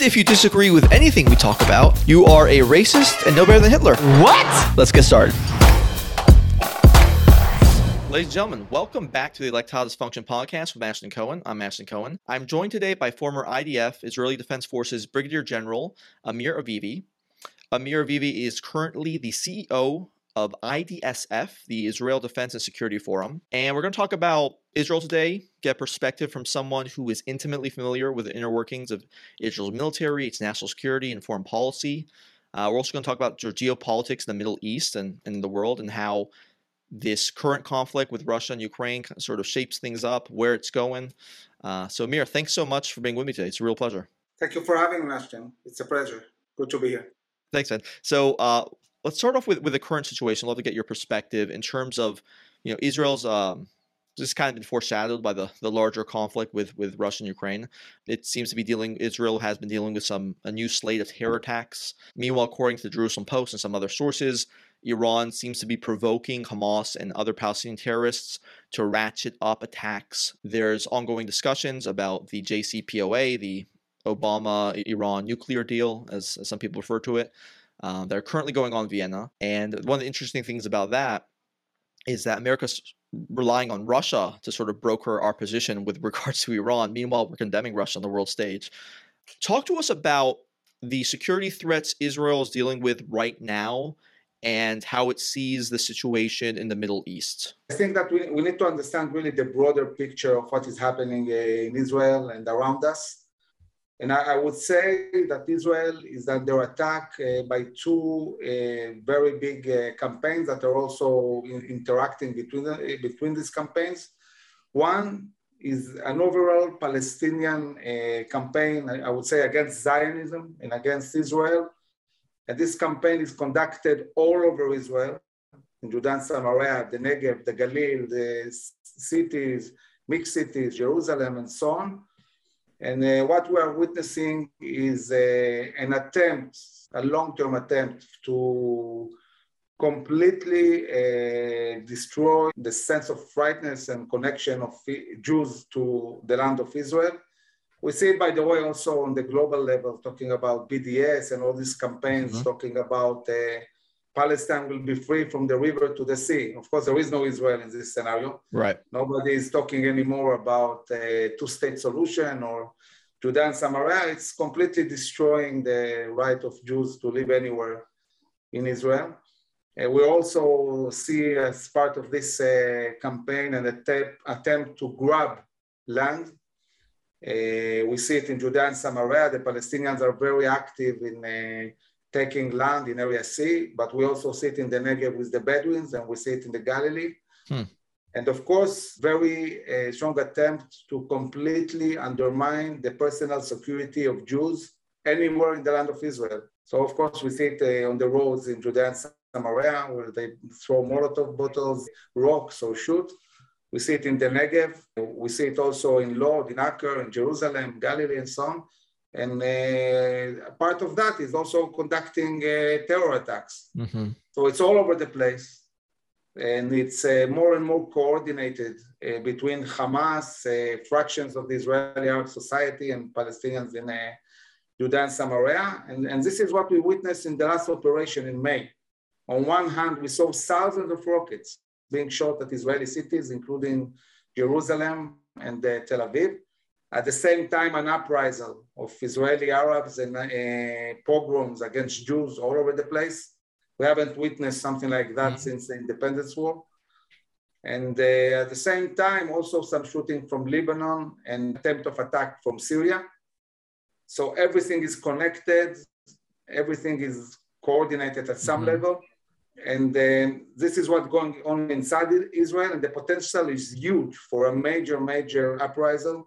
if you disagree with anything we talk about, you are a racist and no better than Hitler. What? Let's get started. Ladies and gentlemen, welcome back to the Electile Dysfunction Podcast with Ashton Cohen. I'm Ashton Cohen. I'm joined today by former IDF, Israeli Defense Forces Brigadier General Amir Avivi. Amir Avivi is currently the CEO of IDSF, the Israel Defense and Security Forum. And we're going to talk about Israel today, get perspective from someone who is intimately familiar with the inner workings of Israel's military, its national security, and foreign policy. Uh, we're also going to talk about geopolitics in the Middle East and, and the world and how this current conflict with Russia and Ukraine sort of shapes things up, where it's going. Uh, so, Amir, thanks so much for being with me today. It's a real pleasure. Thank you for having me, Ashton. It's a pleasure. Good to be here. Thanks, man. So uh, let's start off with, with the current situation. I'd love to get your perspective in terms of, you know, Israel's um, just kind of been foreshadowed by the, the larger conflict with, with Russia and Ukraine. It seems to be dealing, Israel has been dealing with some, a new slate of terror attacks. Meanwhile, according to the Jerusalem Post and some other sources, Iran seems to be provoking Hamas and other Palestinian terrorists to ratchet up attacks. There's ongoing discussions about the JCPOA, the Obama Iran nuclear deal, as, as some people refer to it, uh, that are currently going on in Vienna. And one of the interesting things about that is that America's relying on Russia to sort of broker our position with regards to Iran. Meanwhile, we're condemning Russia on the world stage. Talk to us about the security threats Israel is dealing with right now and how it sees the situation in the Middle East. I think that we, we need to understand really the broader picture of what is happening uh, in Israel and around us. And I, I would say that Israel is under attack uh, by two uh, very big uh, campaigns that are also in, interacting between, the, between these campaigns. One is an overall Palestinian uh, campaign, I, I would say, against Zionism and against Israel. And this campaign is conducted all over Israel, in Judah and Samaria, the Negev, the Galil, the cities, mixed cities, Jerusalem, and so on. And uh, what we are witnessing is uh, an attempt, a long-term attempt to completely uh, destroy the sense of rightness and connection of Jews to the land of Israel. We see it, by the way, also on the global level, talking about BDS and all these campaigns, Mhm. talking about uh, Palestine will be free from the river to the sea. Of course, there is no Israel in this scenario. Right. Nobody is talking anymore about a two-state solution or Judah and Samaria. It's completely destroying the right of Jews to live anywhere in Israel. Uh, we also see as part of this uh, campaign an attempt, attempt to grab land. Uh, we see it in Judah and Samaria. The Palestinians are very active in uh, taking land in Area C, but we also see it in the Negev with the Bedouins, and we see it in the Galilee. Hmm. And of course, very uh, strong attempt to completely undermine the personal security of Jews anywhere in the land of Israel. So of course, we see it uh, on the roads in Judea and Samaria, where they throw Molotov bottles, rocks, or shoot. We see it in the Negev. We see it also in Lod, in Acre, in Jerusalem, Galilee, and so on. And uh, part of that is also conducting uh, terror attacks. Mm-hmm. So it's all over the place. And it's uh, more and more coordinated uh, between Hamas, uh, fractions of the Israeli Arab society, and Palestinians in uh, Judah and Samaria. And, and this is what we witnessed in the last operation in May. On one hand, we saw thousands of rockets being shot at Israeli cities, including Jerusalem and uh, Tel Aviv. At the same time, an uprising of Israeli Arabs and uh, pogroms against Jews all over the place. We haven't witnessed something like that Mhm. since the independence war. And uh, at the same time, also some shooting from Lebanon and attempt of attack from Syria. So everything is connected, everything is coordinated at some Mhm. level. And then this is what's going on inside Israel, and the potential is huge for a major, major uprisal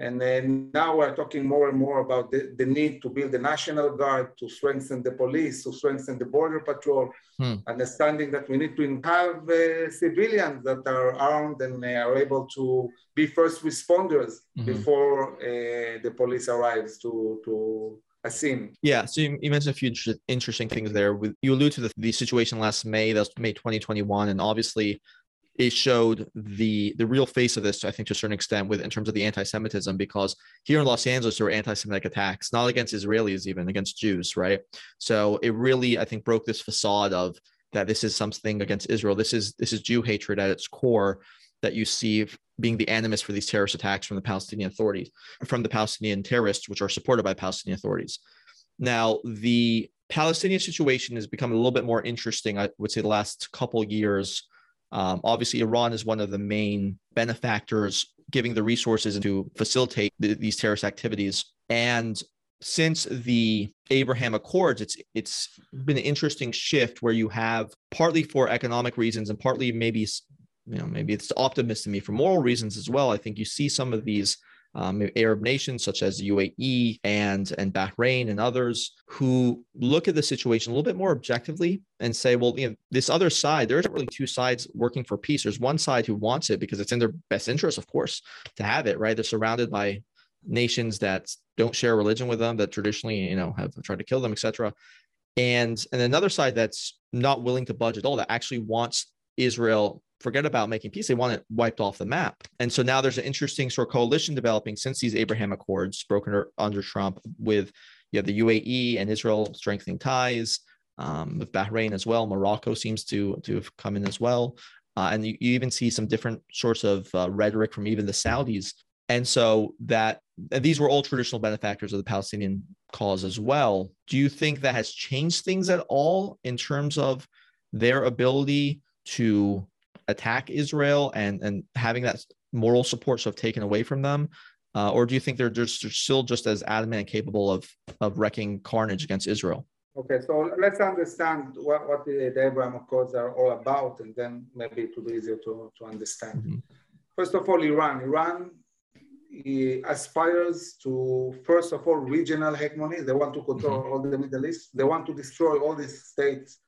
And then now we're talking more and more about the, the need to build the National Guard, to strengthen the police, to strengthen the border patrol, hmm. understanding that we need to have uh, civilians that are armed and are able to be first responders mm-hmm. before uh, the police arrives to, to a scene. Yeah, so you, you, mentioned a few interesting things there. With you allude to the, the situation last May, that's May 2021, and obviously it showed the the real face of this, I think, to a certain extent, with in terms of the anti-Semitism, because here in Los Angeles there were anti-Semitic attacks, not against Israelis, even against Jews, right? So it really, I think, broke this facade of that this is something against Israel. This is this is Jew hatred at its core that you see being the animus for these terrorist attacks from the Palestinian authorities, from the Palestinian terrorists, which are supported by Palestinian authorities. Now, the Palestinian situation has become a little bit more interesting, I would say, the last couple years um, obviously, Iran is one of the main benefactors giving the resources to facilitate the, these terrorist activities. And since the Abraham Accords, it's it's been an interesting shift where you have partly for economic reasons and partly maybe you know maybe it's optimist to me for moral reasons as well. I think you see some of these um, Arab nations such as UAE and and Bahrain and others who look at the situation a little bit more objectively and say, well, you know, this other side, there isn't really two sides working for peace. There's one side who wants it because it's in their best interest, of course, to have it. Right? They're surrounded by nations that don't share religion with them, that traditionally, you know, have tried to kill them, etc. And and another side that's not willing to budge at all, that actually wants Israel forget about making peace. They want it wiped off the map. And so now there's an interesting sort of coalition developing since these Abraham Accords broken under Trump with you have the UAE and Israel strengthening ties um, with Bahrain as well. Morocco seems to, to have come in as well. Uh, and you, you, even see some different sorts of uh, rhetoric from even the Saudis. And so that and these were all traditional benefactors of the Palestinian cause as well. Do you think that has changed things at all in terms of their ability to attack Israel and and having that moral support sort of taken away from them? Uh, or do you think they're just they're still just as adamant and capable of of wrecking carnage against Israel? Okay, so let's understand what, what the, the Abraham Accords are all about, and then maybe it will be easier to, to understand. Mm-hmm. First of all, Iran. Iran aspires to, first of all, regional hegemony. They want to control mm-hmm. all the Middle East. They want to destroy all these states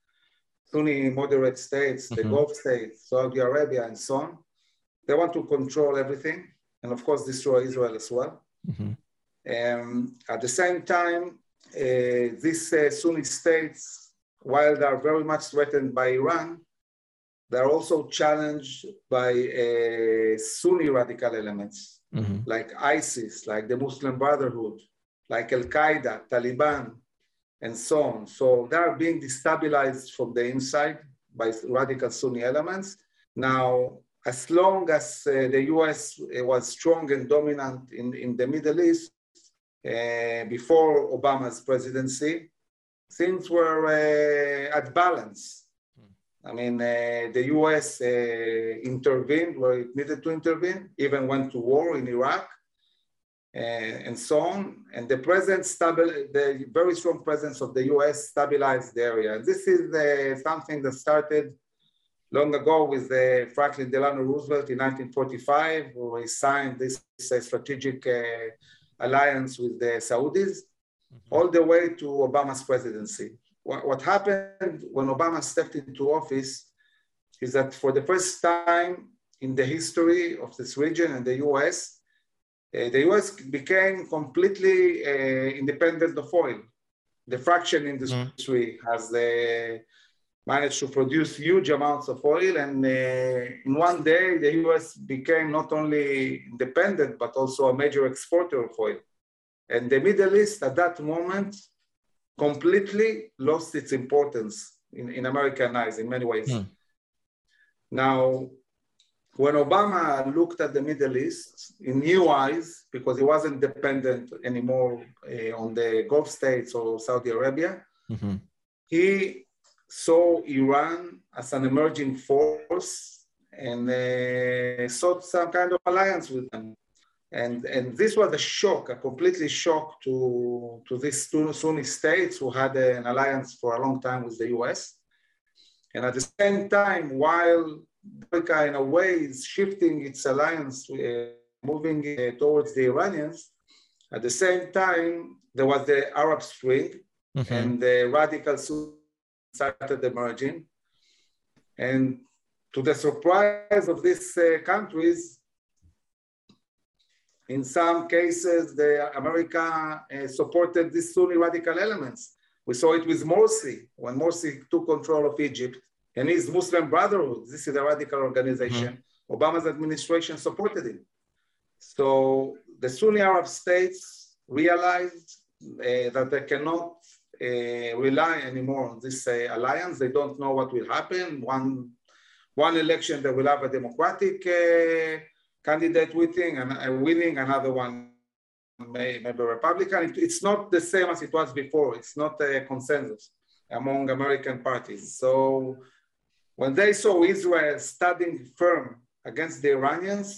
Sunni moderate states, the mm-hmm. Gulf states, Saudi Arabia, and so on. They want to control everything and, of course, destroy Israel as well. Mm-hmm. Um, at the same time, uh, these uh, Sunni states, while they are very much threatened by Iran, they're also challenged by uh, Sunni radical elements mm-hmm. like ISIS, like the Muslim Brotherhood, like Al Qaeda, Taliban, and so on. So they are being destabilized from the inside by radical Sunni elements. Now, as long as uh, the US uh, was strong and dominant in, in the Middle East uh, before Obama's presidency, things were uh, at balance. I mean, uh, the US uh, intervened where it needed to intervene, even went to war in Iraq and so on. And the presence, the very strong presence of the US stabilized the area. This is uh, something that started long ago with uh, Franklin Delano Roosevelt in 1945, where he signed this uh, strategic uh, alliance with the Saudis, mm-hmm. all the way to Obama's presidency. What, what happened when Obama stepped into office is that for the first time in the history of this region and the US, the US became completely uh, independent of oil. The fracturing industry mm. has uh, managed to produce huge amounts of oil, and in one day, the US became not only independent, but also a major exporter of oil. And the Middle East at that moment completely lost its importance in, in American eyes in many ways. Mm. Now, when Obama looked at the Middle East in new eyes, because he wasn't dependent anymore uh, on the Gulf states or Saudi Arabia, mm-hmm. he saw Iran as an emerging force and uh, sought some kind of alliance with them. And, and this was a shock, a completely shock to, to these two Sunni states who had an alliance for a long time with the US. And at the same time, while America, in a way, is shifting its alliance uh, moving uh, towards the Iranians. At the same time, there was the Arab Spring, mm-hmm. and the radicals started emerging. And to the surprise of these uh, countries, in some cases, the America uh, supported these Sunni radical elements. We saw it with Morsi when Morsi took control of Egypt and his Muslim Brotherhood. This is a radical organization. Mm-hmm. Obama's administration supported him. So the Sunni Arab states realized uh, that they cannot uh, rely anymore on this uh, alliance. They don't know what will happen. One, one election, they will have a democratic uh, candidate winning, and uh, winning another one may, maybe Republican. it's not the same as it was before. It's not a consensus among American parties. So when they saw Israel standing firm against the Iranians,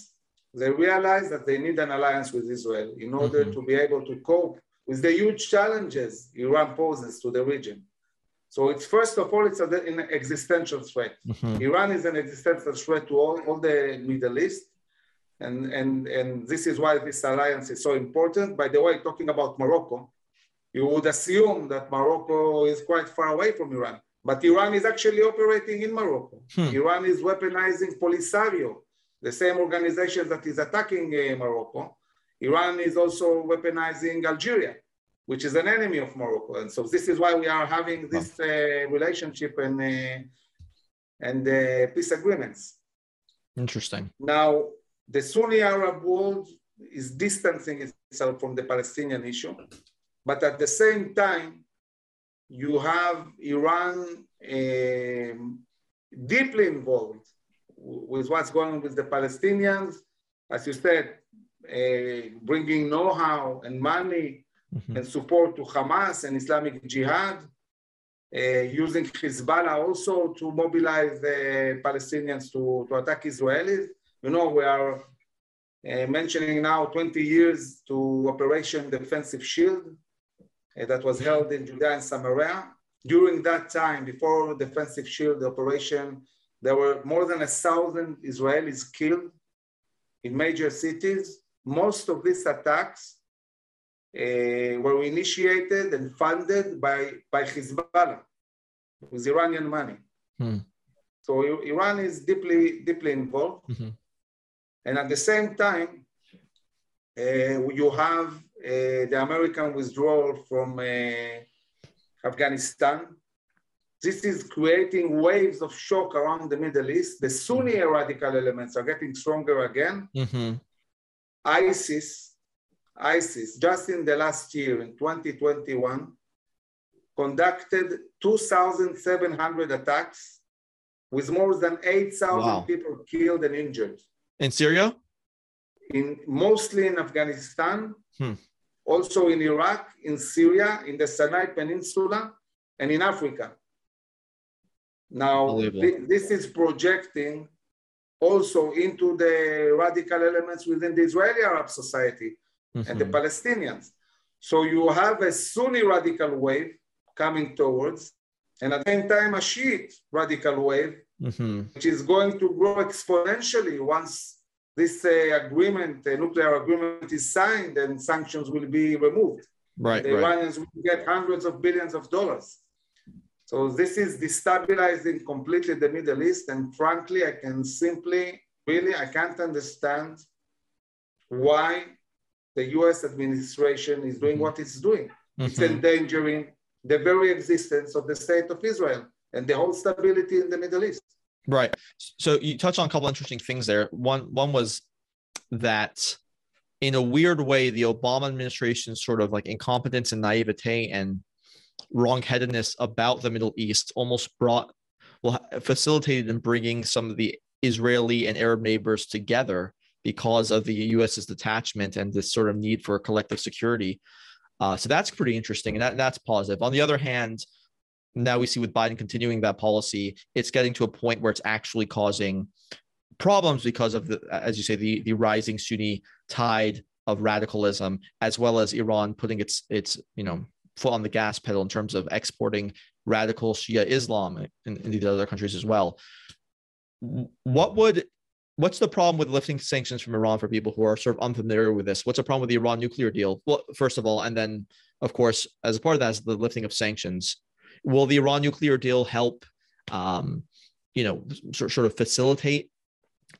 they realized that they need an alliance with Israel in order mm-hmm. to be able to cope with the huge challenges Iran poses to the region. So it's first of all, it's an existential threat. Mm-hmm. Iran is an existential threat to all, all the Middle East. And, and, and this is why this alliance is so important. By the way, talking about Morocco, you would assume that Morocco is quite far away from Iran. But Iran is actually operating in Morocco. Hmm. Iran is weaponizing Polisario, the same organization that is attacking uh, Morocco. Iran is also weaponizing Algeria, which is an enemy of Morocco. And so this is why we are having this uh, relationship and, uh, and uh, peace agreements. Interesting. Now, the Sunni Arab world is distancing itself from the Palestinian issue, but at the same time, you have Iran um, deeply involved with what's going on with the Palestinians. As you said, uh, bringing know-how and money mm-hmm. and support to Hamas and Islamic Jihad, uh, using Hezbollah also to mobilize the Palestinians to, to attack Israelis. You know, we are uh, mentioning now 20 years to Operation Defensive Shield that was held in Judea and Samaria. During that time, before Defensive Shield operation, there were more than a thousand Israelis killed in major cities. Most of these attacks uh, were initiated and funded by, by Hezbollah with Iranian money. Hmm. So Iran is deeply, deeply involved. Mm-hmm. And at the same time, uh, you have the American withdrawal from uh, Afghanistan. This is creating waves of shock around the Middle East. The Sunni radical elements are getting stronger again. Mm-hmm. ISIS, ISIS, just in the last year, in 2021, conducted 2,700 attacks with more than 8,000 wow. people killed and injured. In Syria? In mostly in Afghanistan, hmm. Also in Iraq, in Syria, in the Sinai Peninsula, and in Africa. Now, th- this is projecting also into the radical elements within the Israeli Arab society mm-hmm. and the mm-hmm. Palestinians. So you have a Sunni radical wave coming towards, and at the same time, a Shiite radical wave mm-hmm. which is going to grow exponentially once this uh, agreement, the nuclear agreement, is signed and sanctions will be removed. Right. The right. Iranians will get hundreds of billions of dollars. So this is destabilizing completely the Middle East. And frankly, I can simply, really, I can't understand why the US administration is doing mm-hmm. what it's doing. Mm-hmm. It's endangering the very existence of the state of Israel and the whole stability in the Middle East. Right. So you touched on a couple interesting things there. One one was that in a weird way, the Obama administration's sort of like incompetence and naivete and wrongheadedness about the Middle East almost brought well facilitated in bringing some of the Israeli and Arab neighbors together because of the U.S.'s detachment and this sort of need for collective security. Uh, so that's pretty interesting, and that, that's positive. On the other hand, now we see with Biden continuing that policy, it's getting to a point where it's actually causing problems because of the, as you say, the the rising Sunni tide of radicalism, as well as Iran putting its its you know foot on the gas pedal in terms of exporting radical Shia Islam in, in these other countries as well. What would what's the problem with lifting sanctions from Iran for people who are sort of unfamiliar with this? What's the problem with the Iran nuclear deal? Well, first of all, and then of course, as a part of that is the lifting of sanctions. Will the Iran nuclear deal help, um, you know, sort, sort of facilitate,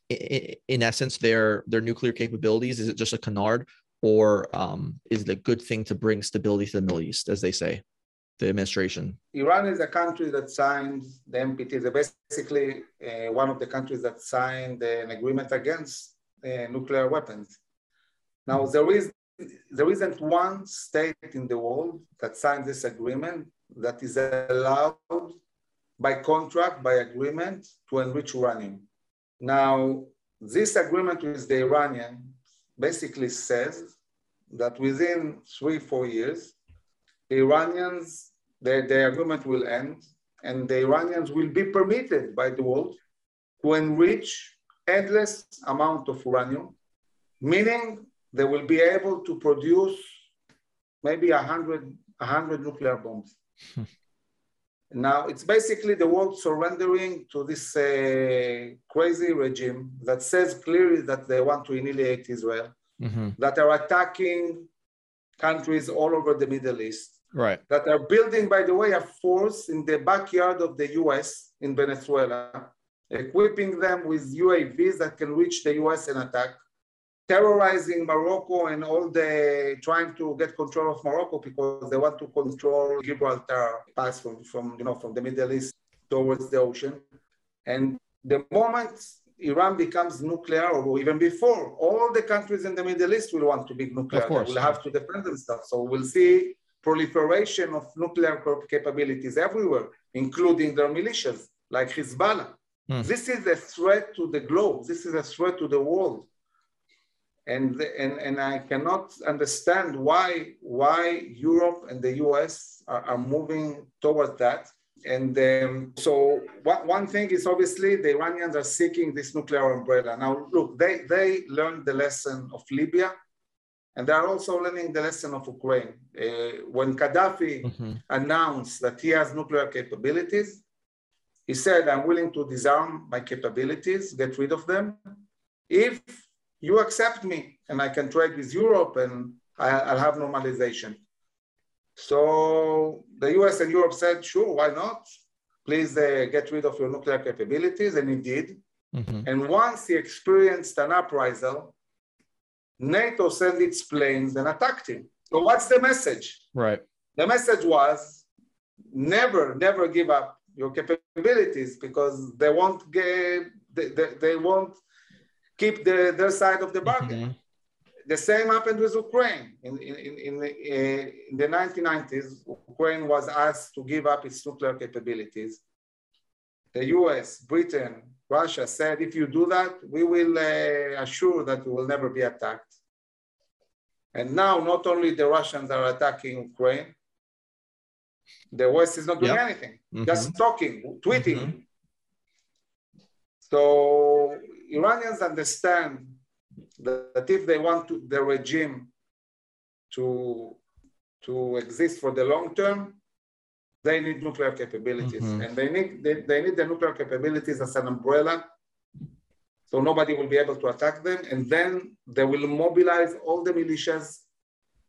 in, essence, their their nuclear capabilities? Is it just a canard, or um, is it a good thing to bring stability to the Middle East, as they say? the administration? Iran is a country that signed the NPT. They're basically uh, one of the countries that signed an agreement against uh, nuclear weapons. Now, there is there isn't one state in the world that signed this agreement that is allowed by contract, by agreement, to enrich uranium. Now, this agreement with the Iranian basically says that within three, four years, the Iranians, the, the agreement will end, and the Iranians will be permitted by the world to enrich endless amount of uranium, meaning they will be able to produce maybe 100, 100 nuclear bombs. now, it's basically the world surrendering to this uh, crazy regime that says clearly that they want to annihilate Israel, mm-hmm. that are attacking countries all over the Middle East, right. that are building, by the way, a force in the backyard of the US in Venezuela, equipping them with UAVs that can reach the US and attack, terrorizing Morocco and all the trying to get control of Morocco because they want to control Gibraltar pass from, from you know from the Middle East towards the ocean. And the moment Iran becomes nuclear, or even before, all the countries in the Middle East will want to be nuclear. Of They will have to defend themselves. So we'll see proliferation of nuclear capabilities everywhere, including their militias like Hezbollah. Mm. This is a threat to the globe. This is a threat to the world. And, and, and I cannot understand why, why Europe and the US are, are moving towards that. And um, so one, one thing is obviously the Iranians are seeking this nuclear umbrella. Now, look, they, they learned the lesson of Libya and they are also learning the lesson of Ukraine. Uh, when Gaddafi mm-hmm. announced that he has nuclear capabilities, he said, I'm willing to disarm my capabilities, get rid of them, if you accept me and I can trade with Europe and I'll have normalization. So the US and Europe said, sure, why not? Please uh, get rid of your nuclear capabilities. And he did. Mm-hmm. And once he experienced an uprisal, NATO sent its planes and attacked him. So what's the message? Right. The message was never, never give up your capabilities because they won't get they, they, they won't keep the, their side of the bargain. Mm-hmm. The same happened with Ukraine. In, in, in, the, uh, in the 1990s, Ukraine was asked to give up its nuclear capabilities. The US, Britain, Russia said, if you do that, we will uh, assure that you will never be attacked. And now, not only the Russians are attacking Ukraine, the West is not doing yep. anything, mm-hmm. just talking, tweeting. Mm-hmm. So Iranians understand that if they want to, the regime to, to exist for the long term, they need nuclear capabilities. Mm-hmm. And they need, they, they need the nuclear capabilities as an umbrella so nobody will be able to attack them. And then they will mobilize all the militias,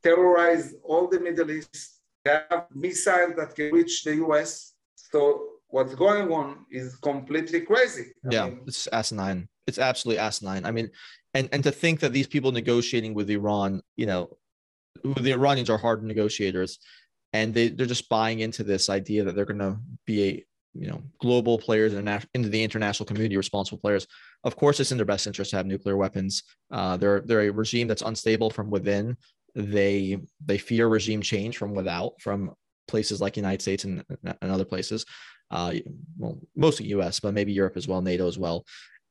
terrorize all the Middle East, they have missiles that can reach the US. So what's going on is completely crazy. yeah, I mean, it's asinine. It's absolutely asinine. I mean, and and to think that these people negotiating with Iran, you know, the Iranians are hard negotiators, and they they're just buying into this idea that they're going to be a you know global players and into the international community responsible players of course it's in their best interest to have nuclear weapons. Uh, they're they're a regime that's unstable from within. They they fear regime change from without from places like united states and, and other places. Uh, well mostly us but maybe europe as well nato as well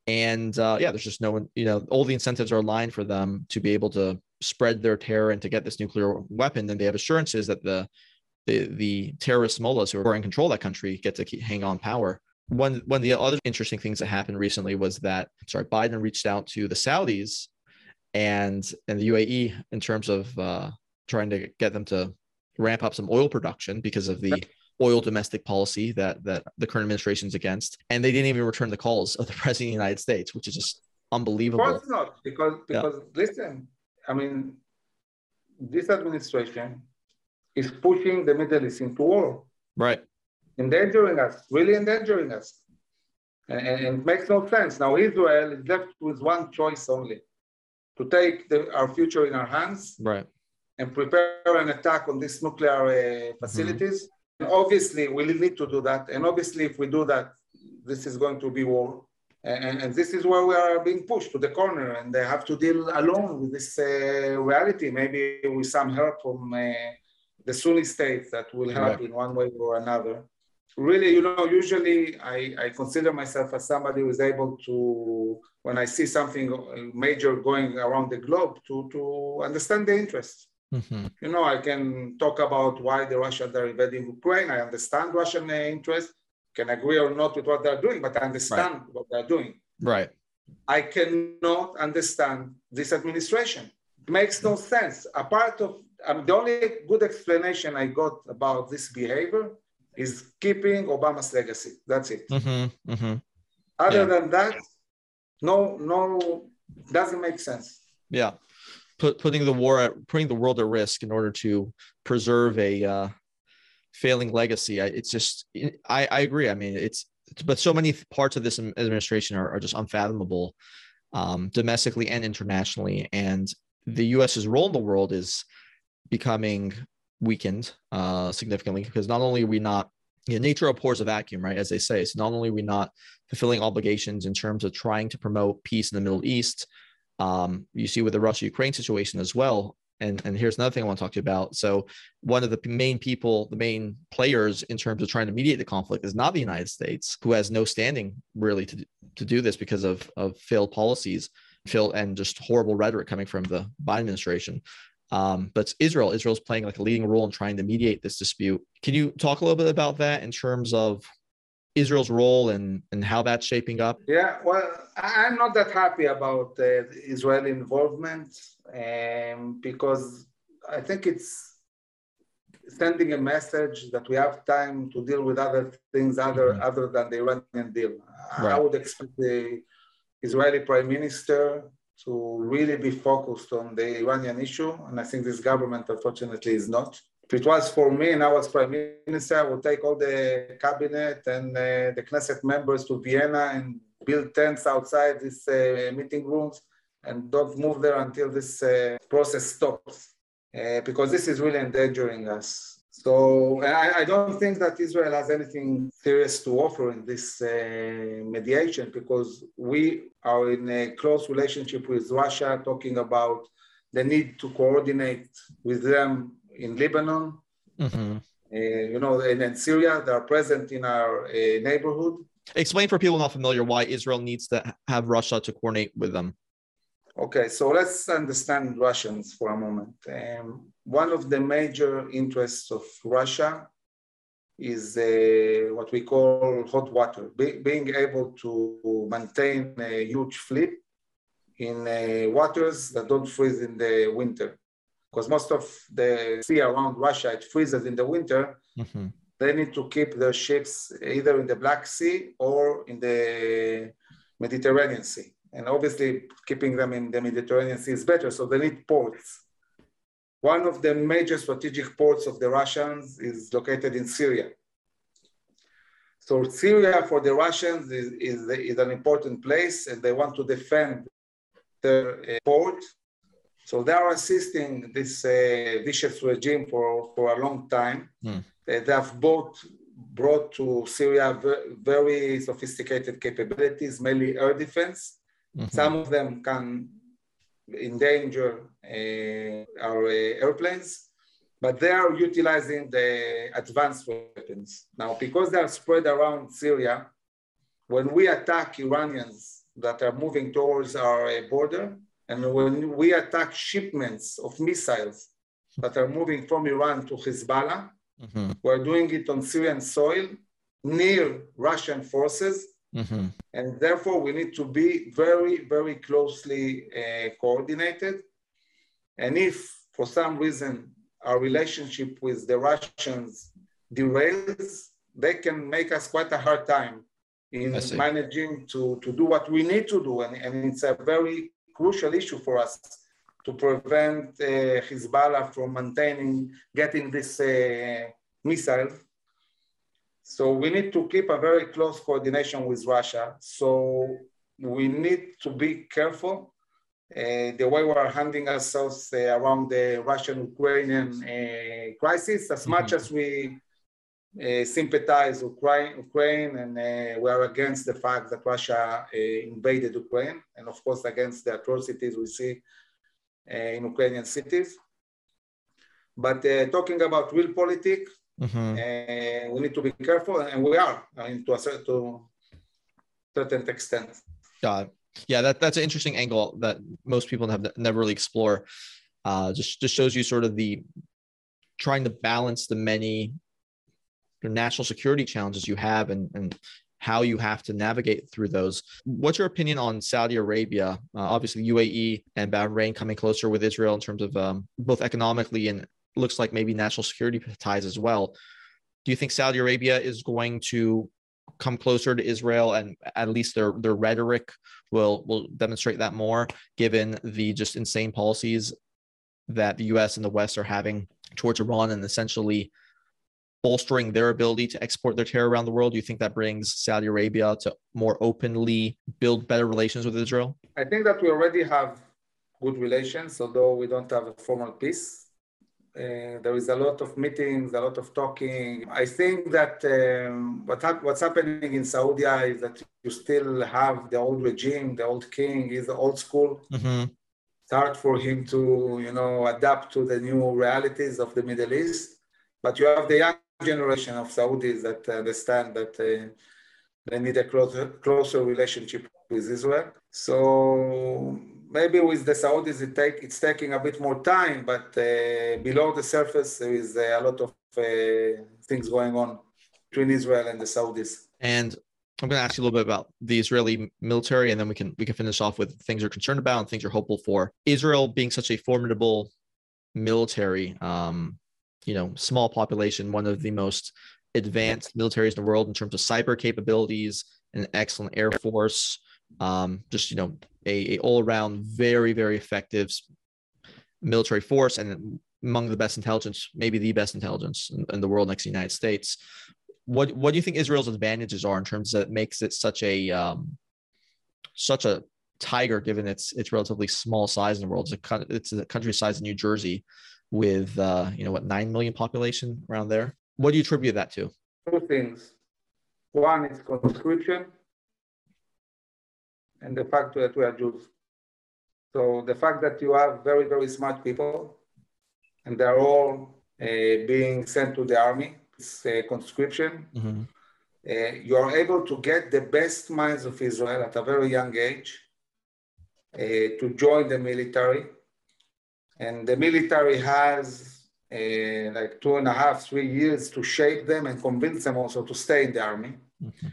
and uh, yeah there's just no one you know all the incentives are aligned for them to be able to spread their terror and to get this nuclear weapon then they have assurances that the the, the terrorist mullahs who are in control of that country get to keep, hang on power. One, one of the other interesting things that happened recently was that, sorry, Biden reached out to the Saudis and, and the UAE in terms of uh, trying to get them to ramp up some oil production because of the oil domestic policy that, that the current administration is against. And they didn't even return the calls of the president of the United States, which is just unbelievable. Of course not, because because yeah. listen, I mean, this administration is pushing the Middle East into war. Right. Endangering us, really endangering us. And, and, and, it makes no sense. Now Israel is left with one choice only to take the, our future in our hands. Right. And prepare an attack on these nuclear uh, facilities. Mm-hmm. And obviously, we need to do that. And obviously, if we do that, this is going to be war. And, and, this is where we are being pushed to the corner, and they have to deal alone with this uh, reality, maybe with some help from uh, the Sunni states that will help right. in one way or another. Really, you know, usually I, I consider myself as somebody who is able to, when I see something major going around the globe, to, to understand the interest. Mm-hmm. You know, I can talk about why the Russians are invading Ukraine. I understand Russian interest can agree or not with what they're doing, but I understand right. what they're doing. Right. I cannot understand this administration. It makes no sense. A part of um, the only good explanation I got about this behavior is keeping Obama's legacy. That's it. Mm-hmm, mm-hmm. Other yeah. than that, no, no, doesn't make sense. Yeah, Put, putting the war at putting the world at risk in order to preserve a uh, failing legacy. I, it's just I, I agree. I mean, it's but so many parts of this administration are, are just unfathomable, um, domestically and internationally, and the U.S.'s role in the world is becoming weakened uh, significantly because not only are we not you know, nature abhors a vacuum, right? As they say, so not only are we not fulfilling obligations in terms of trying to promote peace in the Middle East, um, you see with the Russia-Ukraine situation as well and and here's another thing I want to talk to you about. So one of the main people, the main players in terms of trying to mediate the conflict is not the United States, who has no standing really to to do this because of of failed policies, failed and just horrible rhetoric coming from the Biden administration. Um, but Israel. Israel's playing like a leading role in trying to mediate this dispute. Can you talk a little bit about that in terms of Israel's role and and how that's shaping up? Yeah, well, I'm not that happy about uh, Israeli involvement um, because I think it's sending a message that we have time to deal with other things other mm-hmm. other than the Iranian deal. Right. I would expect the Israeli Prime Minister to really be focused on the Iranian issue, and I think this government, unfortunately, is not. If it was for me and I was Prime Minister, I would take all the cabinet and uh, the Knesset members to Vienna and build tents outside these uh, meeting rooms and don't move there until this uh, process stops, uh, because this is really endangering us. So I, I, don't think that Israel has anything serious to offer in this uh, mediation because we are in a close relationship with Russia, talking about the need to coordinate with them in Lebanon. Mm-hmm. Uh, you know, and in Syria, they are present in our uh, neighborhood. Explain for people not familiar why Israel needs to have Russia to coordinate with them. Okay, so let's understand Russians for a moment. Um, one of the major interests of Russia is uh, what we call hot water, Be- being able to maintain a huge fleet in uh, waters that don't freeze in the winter. Because most of the sea around Russia, it freezes in the winter. Mm-hmm. They need to keep their ships either in the Black Sea or in the Mediterranean Sea. And obviously, keeping them in the Mediterranean Sea is better, so they need ports. One of the major strategic ports of the Russians is located in Syria. So Syria for the Russians is, is, is an important place and they want to defend their uh, port. So they are assisting this uh, vicious regime for, for a long time. Mm. They have both brought to Syria very sophisticated capabilities, mainly air defense, Mm-hmm. Some of them can endanger uh, our uh, airplanes, but they are utilizing the advanced weapons. Now, because they are spread around Syria, when we attack Iranians that are moving towards our uh, border, and when we attack shipments of missiles that are moving from Iran to Hezbollah, mm-hmm. we're doing it on Syrian soil near Russian forces Mm-hmm. And therefore, we need to be very, very closely uh, coordinated. And if for some reason our relationship with the Russians derails, they can make us quite a hard time in managing to, to do what we need to do. And, and it's a very crucial issue for us to prevent uh, Hezbollah from maintaining, getting this uh, missile. So we need to keep a very close coordination with Russia. So we need to be careful uh, the way we are handling ourselves uh, around the Russian-Ukrainian uh, crisis, as mm-hmm. much as we sympathize Ukraine, Ukraine and uh, we are against the fact that Russia uh, invaded Ukraine, and of course against the atrocities we see in Ukrainian cities. But talking about real politics, mm-hmm. we need to be careful, and we are, I mean, to a certain, to certain extent. Got it. Yeah, that, that's an interesting angle that most people have never really explore. Uh, just just shows you sort of the trying to balance the many national security challenges you have and, and how you have to navigate through those. What's your opinion on Saudi Arabia? Uh, obviously, UAE and Bahrain coming closer with Israel in terms of um, both economically and looks like maybe national security ties as well. Do you think Saudi Arabia is going to come closer to Israel and at least their their rhetoric will will demonstrate that more given the just insane policies that the US and the West are having towards Iran and essentially bolstering their ability to export their terror around the world? Do you think that brings Saudi Arabia to more openly build better relations with Israel? I think that we already have good relations, although we don't have a formal peace. Uh, there is a lot of meetings, a lot of talking. I think that um, what ha- what's happening in Saudi is that you still have the old regime, the old king, is old school. Mm-hmm. It's hard for him to, you know, adapt to the new realities of the Middle East. But you have the young generation of Saudis that understand that uh, they need a closer, closer relationship with Israel. So maybe with the Saudis, it take, it's taking a bit more time, but uh, below the surface, there is a lot of uh, things going on between Israel and the Saudis. And I'm going to ask you a little bit about the Israeli military, and then we can we can finish off with things you're concerned about and things you're hopeful for. Israel being such a formidable military, um, you know small population one of the most advanced militaries in the world in terms of cyber capabilities an excellent air force um, just you know a, a all-around very very effective military force and among the best intelligence maybe the best intelligence in, in, the world next to the united states. What what do you think israel's advantages are in terms that makes it such a um, such a tiger given its its relatively small size in the world? It's a, it's a country size in new jersey with uh, you know what nine million population around there. What do you attribute that to? Two things. One is conscription, and the fact that we are Jews. So the fact that you have very very smart people, and they're all uh, being sent to the army, it's uh, conscription. Mm-hmm. Uh, you are able to get the best minds of Israel at a very young age uh, to join the military and the military has uh, like two and a half, three years to shape them and convince them also to stay in the army. Mm-hmm.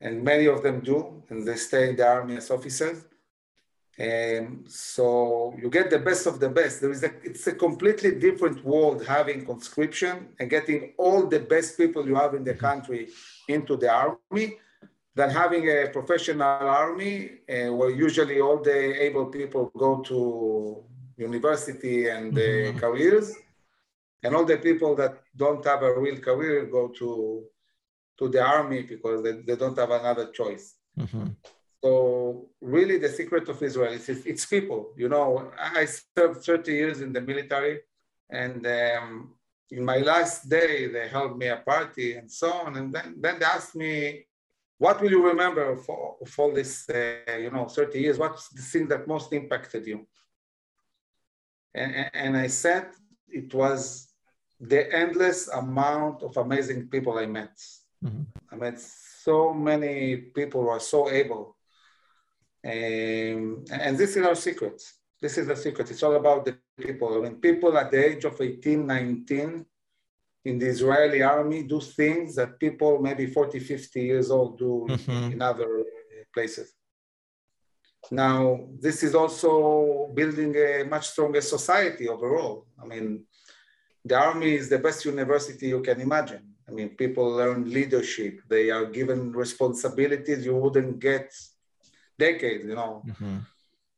And many of them do, and they stay in the army as officers. And so you get the best of the best. There is a, it's a completely different world having conscription and getting all the best people you have in the country into the army than having a professional army uh, where usually all the able people go to university and mm-hmm. careers. And all the people that don't have a real career go to, to the army because they, they don't have another choice. Mm-hmm. So really the secret of Israel is it's people. You know, I served 30 years in the military and um, in my last day, they held me a party and so on. And then, then they asked me, what will you remember for, for all this, uh, you know, 30 years? What's the thing that most impacted you? And, and I said it was the endless amount of amazing people I met. Mm-hmm. I met so many people who are so able. Um, and this is our secret. This is the secret. It's all about the people. I mean, people at the age of 18, 19 in the Israeli army do things that people maybe 40, 50 years old do mm-hmm. in other places. Now, this is also building a much stronger society overall. I mean, the army is the best university you can imagine. I mean, people learn leadership. They are given responsibilities you wouldn't get decades, you know. Mm-hmm.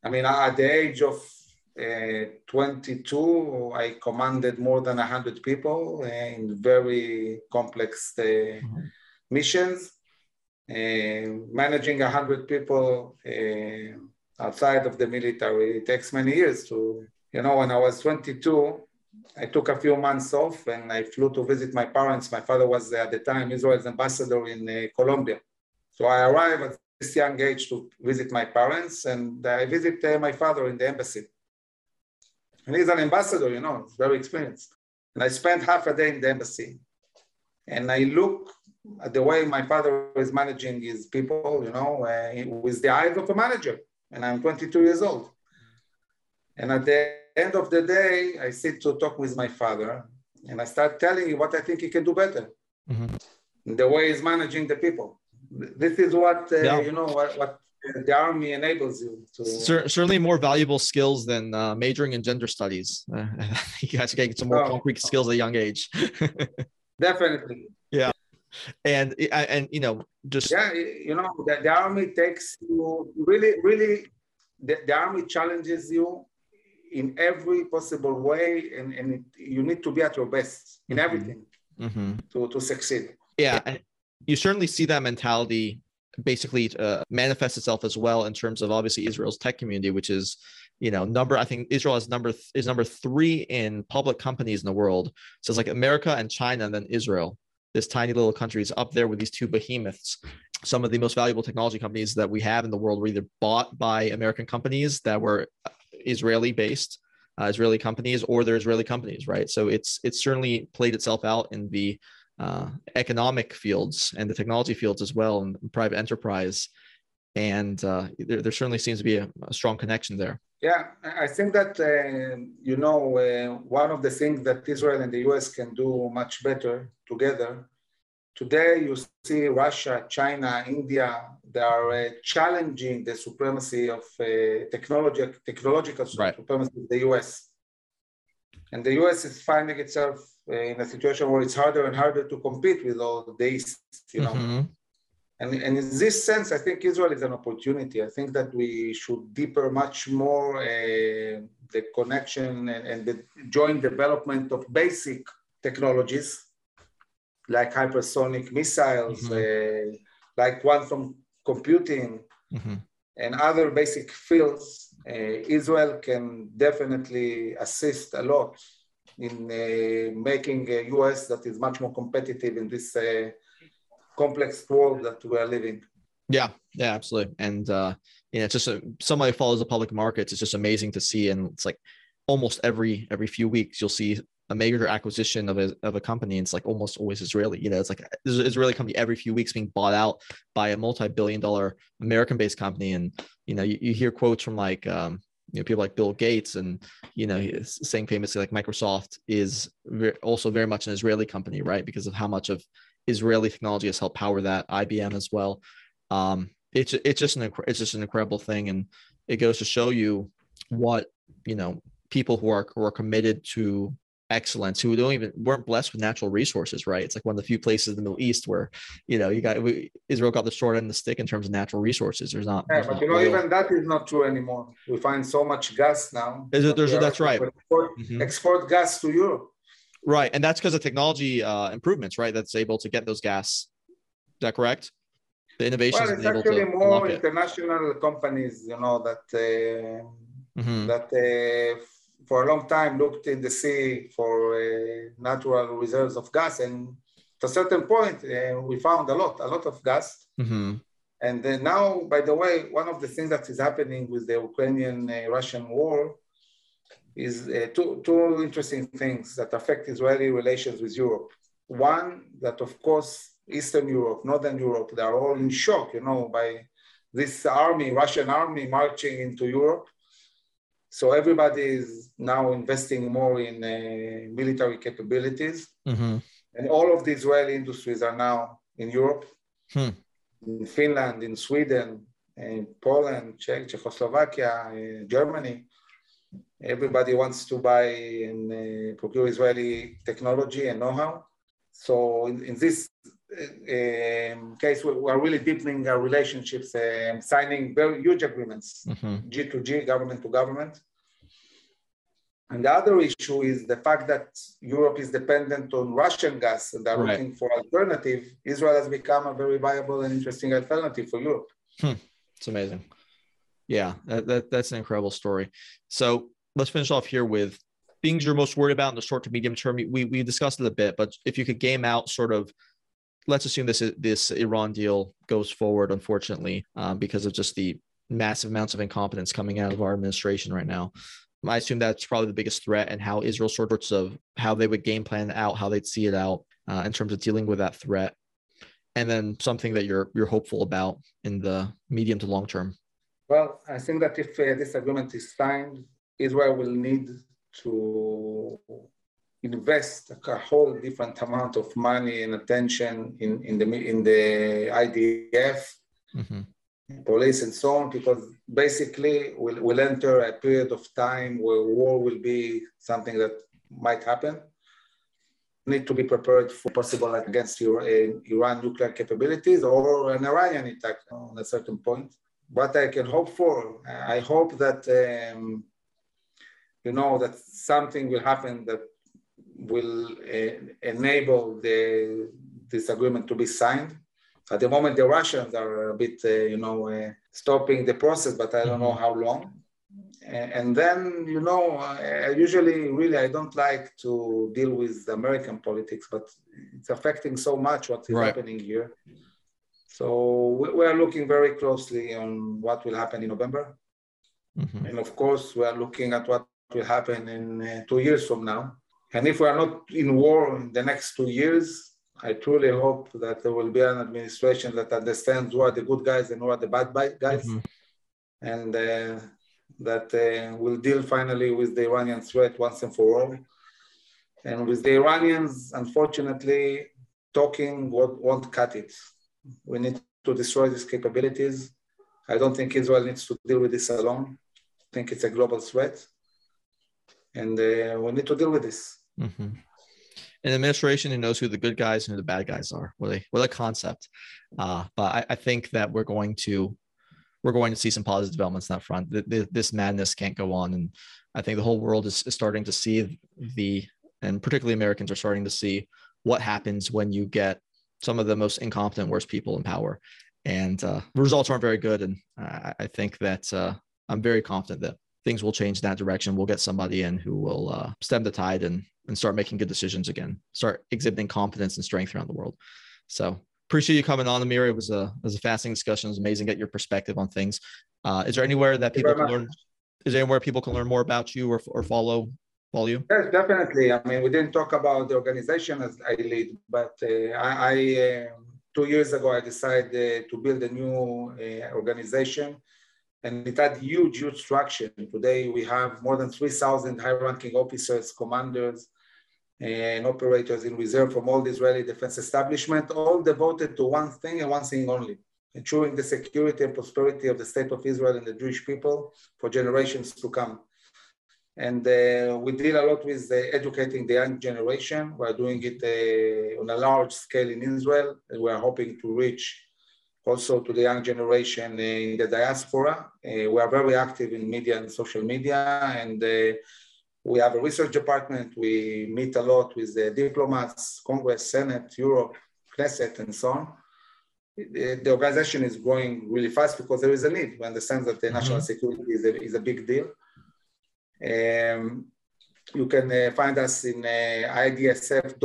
I mean, at the age of uh, 22, I commanded more than 100 people in very complex uh, mm-hmm. missions. Uh, managing 100 people uh, outside of the military it takes many years to, you know, when I was 22, I took a few months off and I flew to visit my parents. My father was at the time Israel's ambassador in uh, Colombia. So I arrived at this young age to visit my parents and I visit my father in the embassy. And he's an ambassador, you know, very experienced. And I spent half a day in the embassy. And I look the way my father is managing his people, you know, uh, with the eyes of a manager. And I'm 22 years old. And at the end of the day, I sit to talk with my father and I start telling him what I think he can do better. Mm-hmm. The way he's managing the people. This is what, uh, yeah. you know, what, what the army enables you to Cer- certainly more valuable skills than uh, majoring in gender studies uh, you guys can get some more oh. concrete skills at a young age definitely and and you know just yeah you know the, the army takes you really really the, the army challenges you in every possible way and, and it, you need to be at your best in mm-hmm. everything mm-hmm. to, to succeed yeah and you certainly see that mentality basically uh, manifests itself as well in terms of obviously Israel's tech community, which is you know number I think Israel is number th- is number three in public companies in the world. So it's like America and China and then Israel. This tiny little country is up there with these two behemoths. Some of the most valuable technology companies that we have in the world were either bought by American companies that were uh, Israeli based, uh, Israeli companies, or they're Israeli companies, right? So it's it's certainly played itself out in the uh, economic fields and the technology fields as well, and private enterprise. And uh, there, there, certainly seems to be a, a, strong connection there. Yeah, I think that, uh, you know, uh, one of the things that Israel and the US can do much better together. Today, you see Russia, China, India, they are uh, challenging the supremacy of uh, technology, technological right. supremacy of the US. And the US is finding itself in a situation where it's harder and harder to compete with all these, you know. Mm-hmm. And, and in this sense, I think Israel is an opportunity. I think that we should deeper much more uh, the connection and, and, the joint development of basic technologies like hypersonic missiles, mm-hmm. uh, like quantum computing, mm-hmm. and other basic fields. Uh, Israel can definitely assist a lot in uh, making a US that is much more competitive in this uh, complex world that we are living. Yeah, yeah, absolutely. And uh, you know, it's just a, somebody follows the public markets. It's just amazing to see, and it's like almost every every few weeks you'll see a major acquisition of a of a company. And it's like almost always Israeli. You know, it's like an Israeli company every few weeks being bought out by a multi-billion dollar American-based company. And you know, you, you hear quotes from like um, you know people like Bill Gates and you know he's saying famously like Microsoft is also very much an Israeli company, right? Because of how much of Israeli technology has helped power that. IBM as well. Um, it's it's just an it's just an incredible thing, and it goes to show you what you know people who are who are committed to excellence who don't even weren't blessed with natural resources right it's like one of the few places in the middle east where you know you got we, israel got the short end of the stick in terms of natural resources there's not yeah, there's but not you know even that is not true anymore we find so much gas now is it there's that's right export, mm-hmm. export, gas to europe right and that's because of technology uh, improvements right that's able to get those gas is that correct the innovation well, it's actually more international it. companies you know that uh, mm-hmm. that uh, for a long time looked in the sea for uh, natural reserves of gas, and at a certain point uh, we found a lot, a lot of gas. Mm-hmm. And now, by the way, one of the things that is happening with the Ukrainian-Russian uh, war is uh, two, two interesting things that affect Israeli relations with Europe. One, that of course Eastern Europe, Northern Europe, they are all in shock, you know, by this army, Russian army marching into Europe so everybody is now investing more in uh, military capabilities. Mm-hmm. And all of the Israeli industries are now in Europe, hmm. in Finland, in Sweden, in Poland, Czech, Czechoslovakia, Germany. Everybody wants to buy and uh, procure Israeli technology and know-how. so in, in this um, case, we, we, are really deepening our relationships, um, signing very huge agreements, mm-hmm. G2G, government to government. And the other issue is the fact that Europe is dependent on Russian gas and they're right. looking for alternative. Israel has become a very viable and interesting alternative for Europe. Hmm. It's amazing. Yeah, that, that, that's an incredible story. So let's finish off here with things you're most worried about in the short to medium term. We, we discussed it a bit, but if you could game out sort of let's assume this this Iran deal goes forward, unfortunately, um, because of just the massive amounts of incompetence coming out of our administration right now. I assume that's probably the biggest threat, and how Israel sorts of how they would game plan out, how they'd see it out uh, in terms of dealing with that threat, and then something that you're you're hopeful about in the medium to long term. Well, I think that if uh, this agreement is signed, Israel will need to invest a whole different amount of money and attention in, in the in the IDF, mm-hmm. police, and so on, because basically we'll, we'll enter a period of time where war will be something that might happen. Need to be prepared for possible against Iran nuclear capabilities or an Iranian attack on a certain point. What I can hope for, I hope that um, you know that something will happen that will uh, enable the, this agreement to be signed. At the moment, the Russians are a bit, uh, you know, uh, stopping the process, but I don't know mm-hmm. how long. And then, you know, I usually really I don't like to deal with American politics, but it's affecting so much what is right. happening here. So we are looking very closely on what will happen in November. Mm-hmm. And of course, we are looking at what will happen in uh, two years from now. And if we are not in war in the next two years, I truly hope that there will be an administration that understands who are the good guys and who are the bad guys, mm-hmm. and uh, that uh, will deal finally with the Iranian threat once and for all. And with the Iranians, unfortunately, talking won't, won't cut it. We need to destroy these capabilities. I don't think Israel needs to deal with this alone. I think it's a global threat. And uh, we need to deal with this. Mm-hmm. An administration who knows who the good guys and who the bad guys are. What a what a concept. Uh, but I, I, think that we're going to we're going to see some positive developments in that front. This madness can't go on, and I think the whole world is starting to see the and particularly Americans are starting to see what happens when you get some of the most incompetent, worst people in power, and uh, the results aren't very good. And I, I think that uh, I'm very confident that things will change in that direction. We'll get somebody in who will uh, stem the tide and and start making good decisions again. Start exhibiting confidence and strength around the world. So appreciate you coming on, Amir. It was a it was a fascinating discussion. It was amazing to get your perspective on things. Uh, is there anywhere that people can learn? Is there anywhere people can learn more about you or or follow you? Yes, definitely. I mean, we didn't talk about the organization as I lead, but uh, I, I uh, two years ago I decided to build a new uh, organization and it had huge, huge traction. Today we have more than 3,000 high-ranking officers, commanders, and operators in reserve from all the Israeli defense establishment, all devoted to one thing and one thing only, ensuring the security and prosperity of the state of Israel and the Jewish people for generations to come. And uh, we deal a lot with uh, educating the young generation. We're doing it uh, on a large scale in Israel, and we're hoping to reach also to the young generation in the diaspora. Uh, we are very active in media and social media, and uh, we have a research department. We meet a lot with the diplomats, Congress, Senate, Europe, Knesset, and so on. The, the organization is growing really fast because there is a need. We understand that the mm-hmm. national security is a, is a big deal. Um, you can uh, find us in uh, idsf.org.il,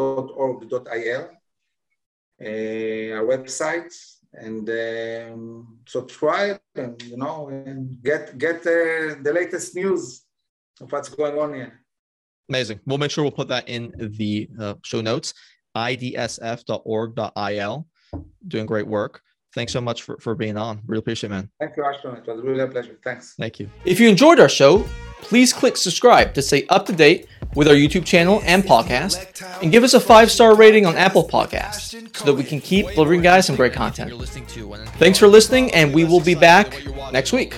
uh, our website, and um, subscribe and you know and get get uh, the latest news of what's going on here. Amazing. We'll make sure we'll put that in the uh, show notes. idsf.org.il. Doing great work. Thanks so much for, for being on. Really appreciate it, man. Thank you, Ashton. It was really a pleasure. Thanks. Thank you. If you enjoyed our show, please click subscribe to stay up to date with our YouTube channel and podcast, and give us a five star rating on Apple Podcasts so that we can keep delivering guys some great content. Thanks for listening, and we will be back next week.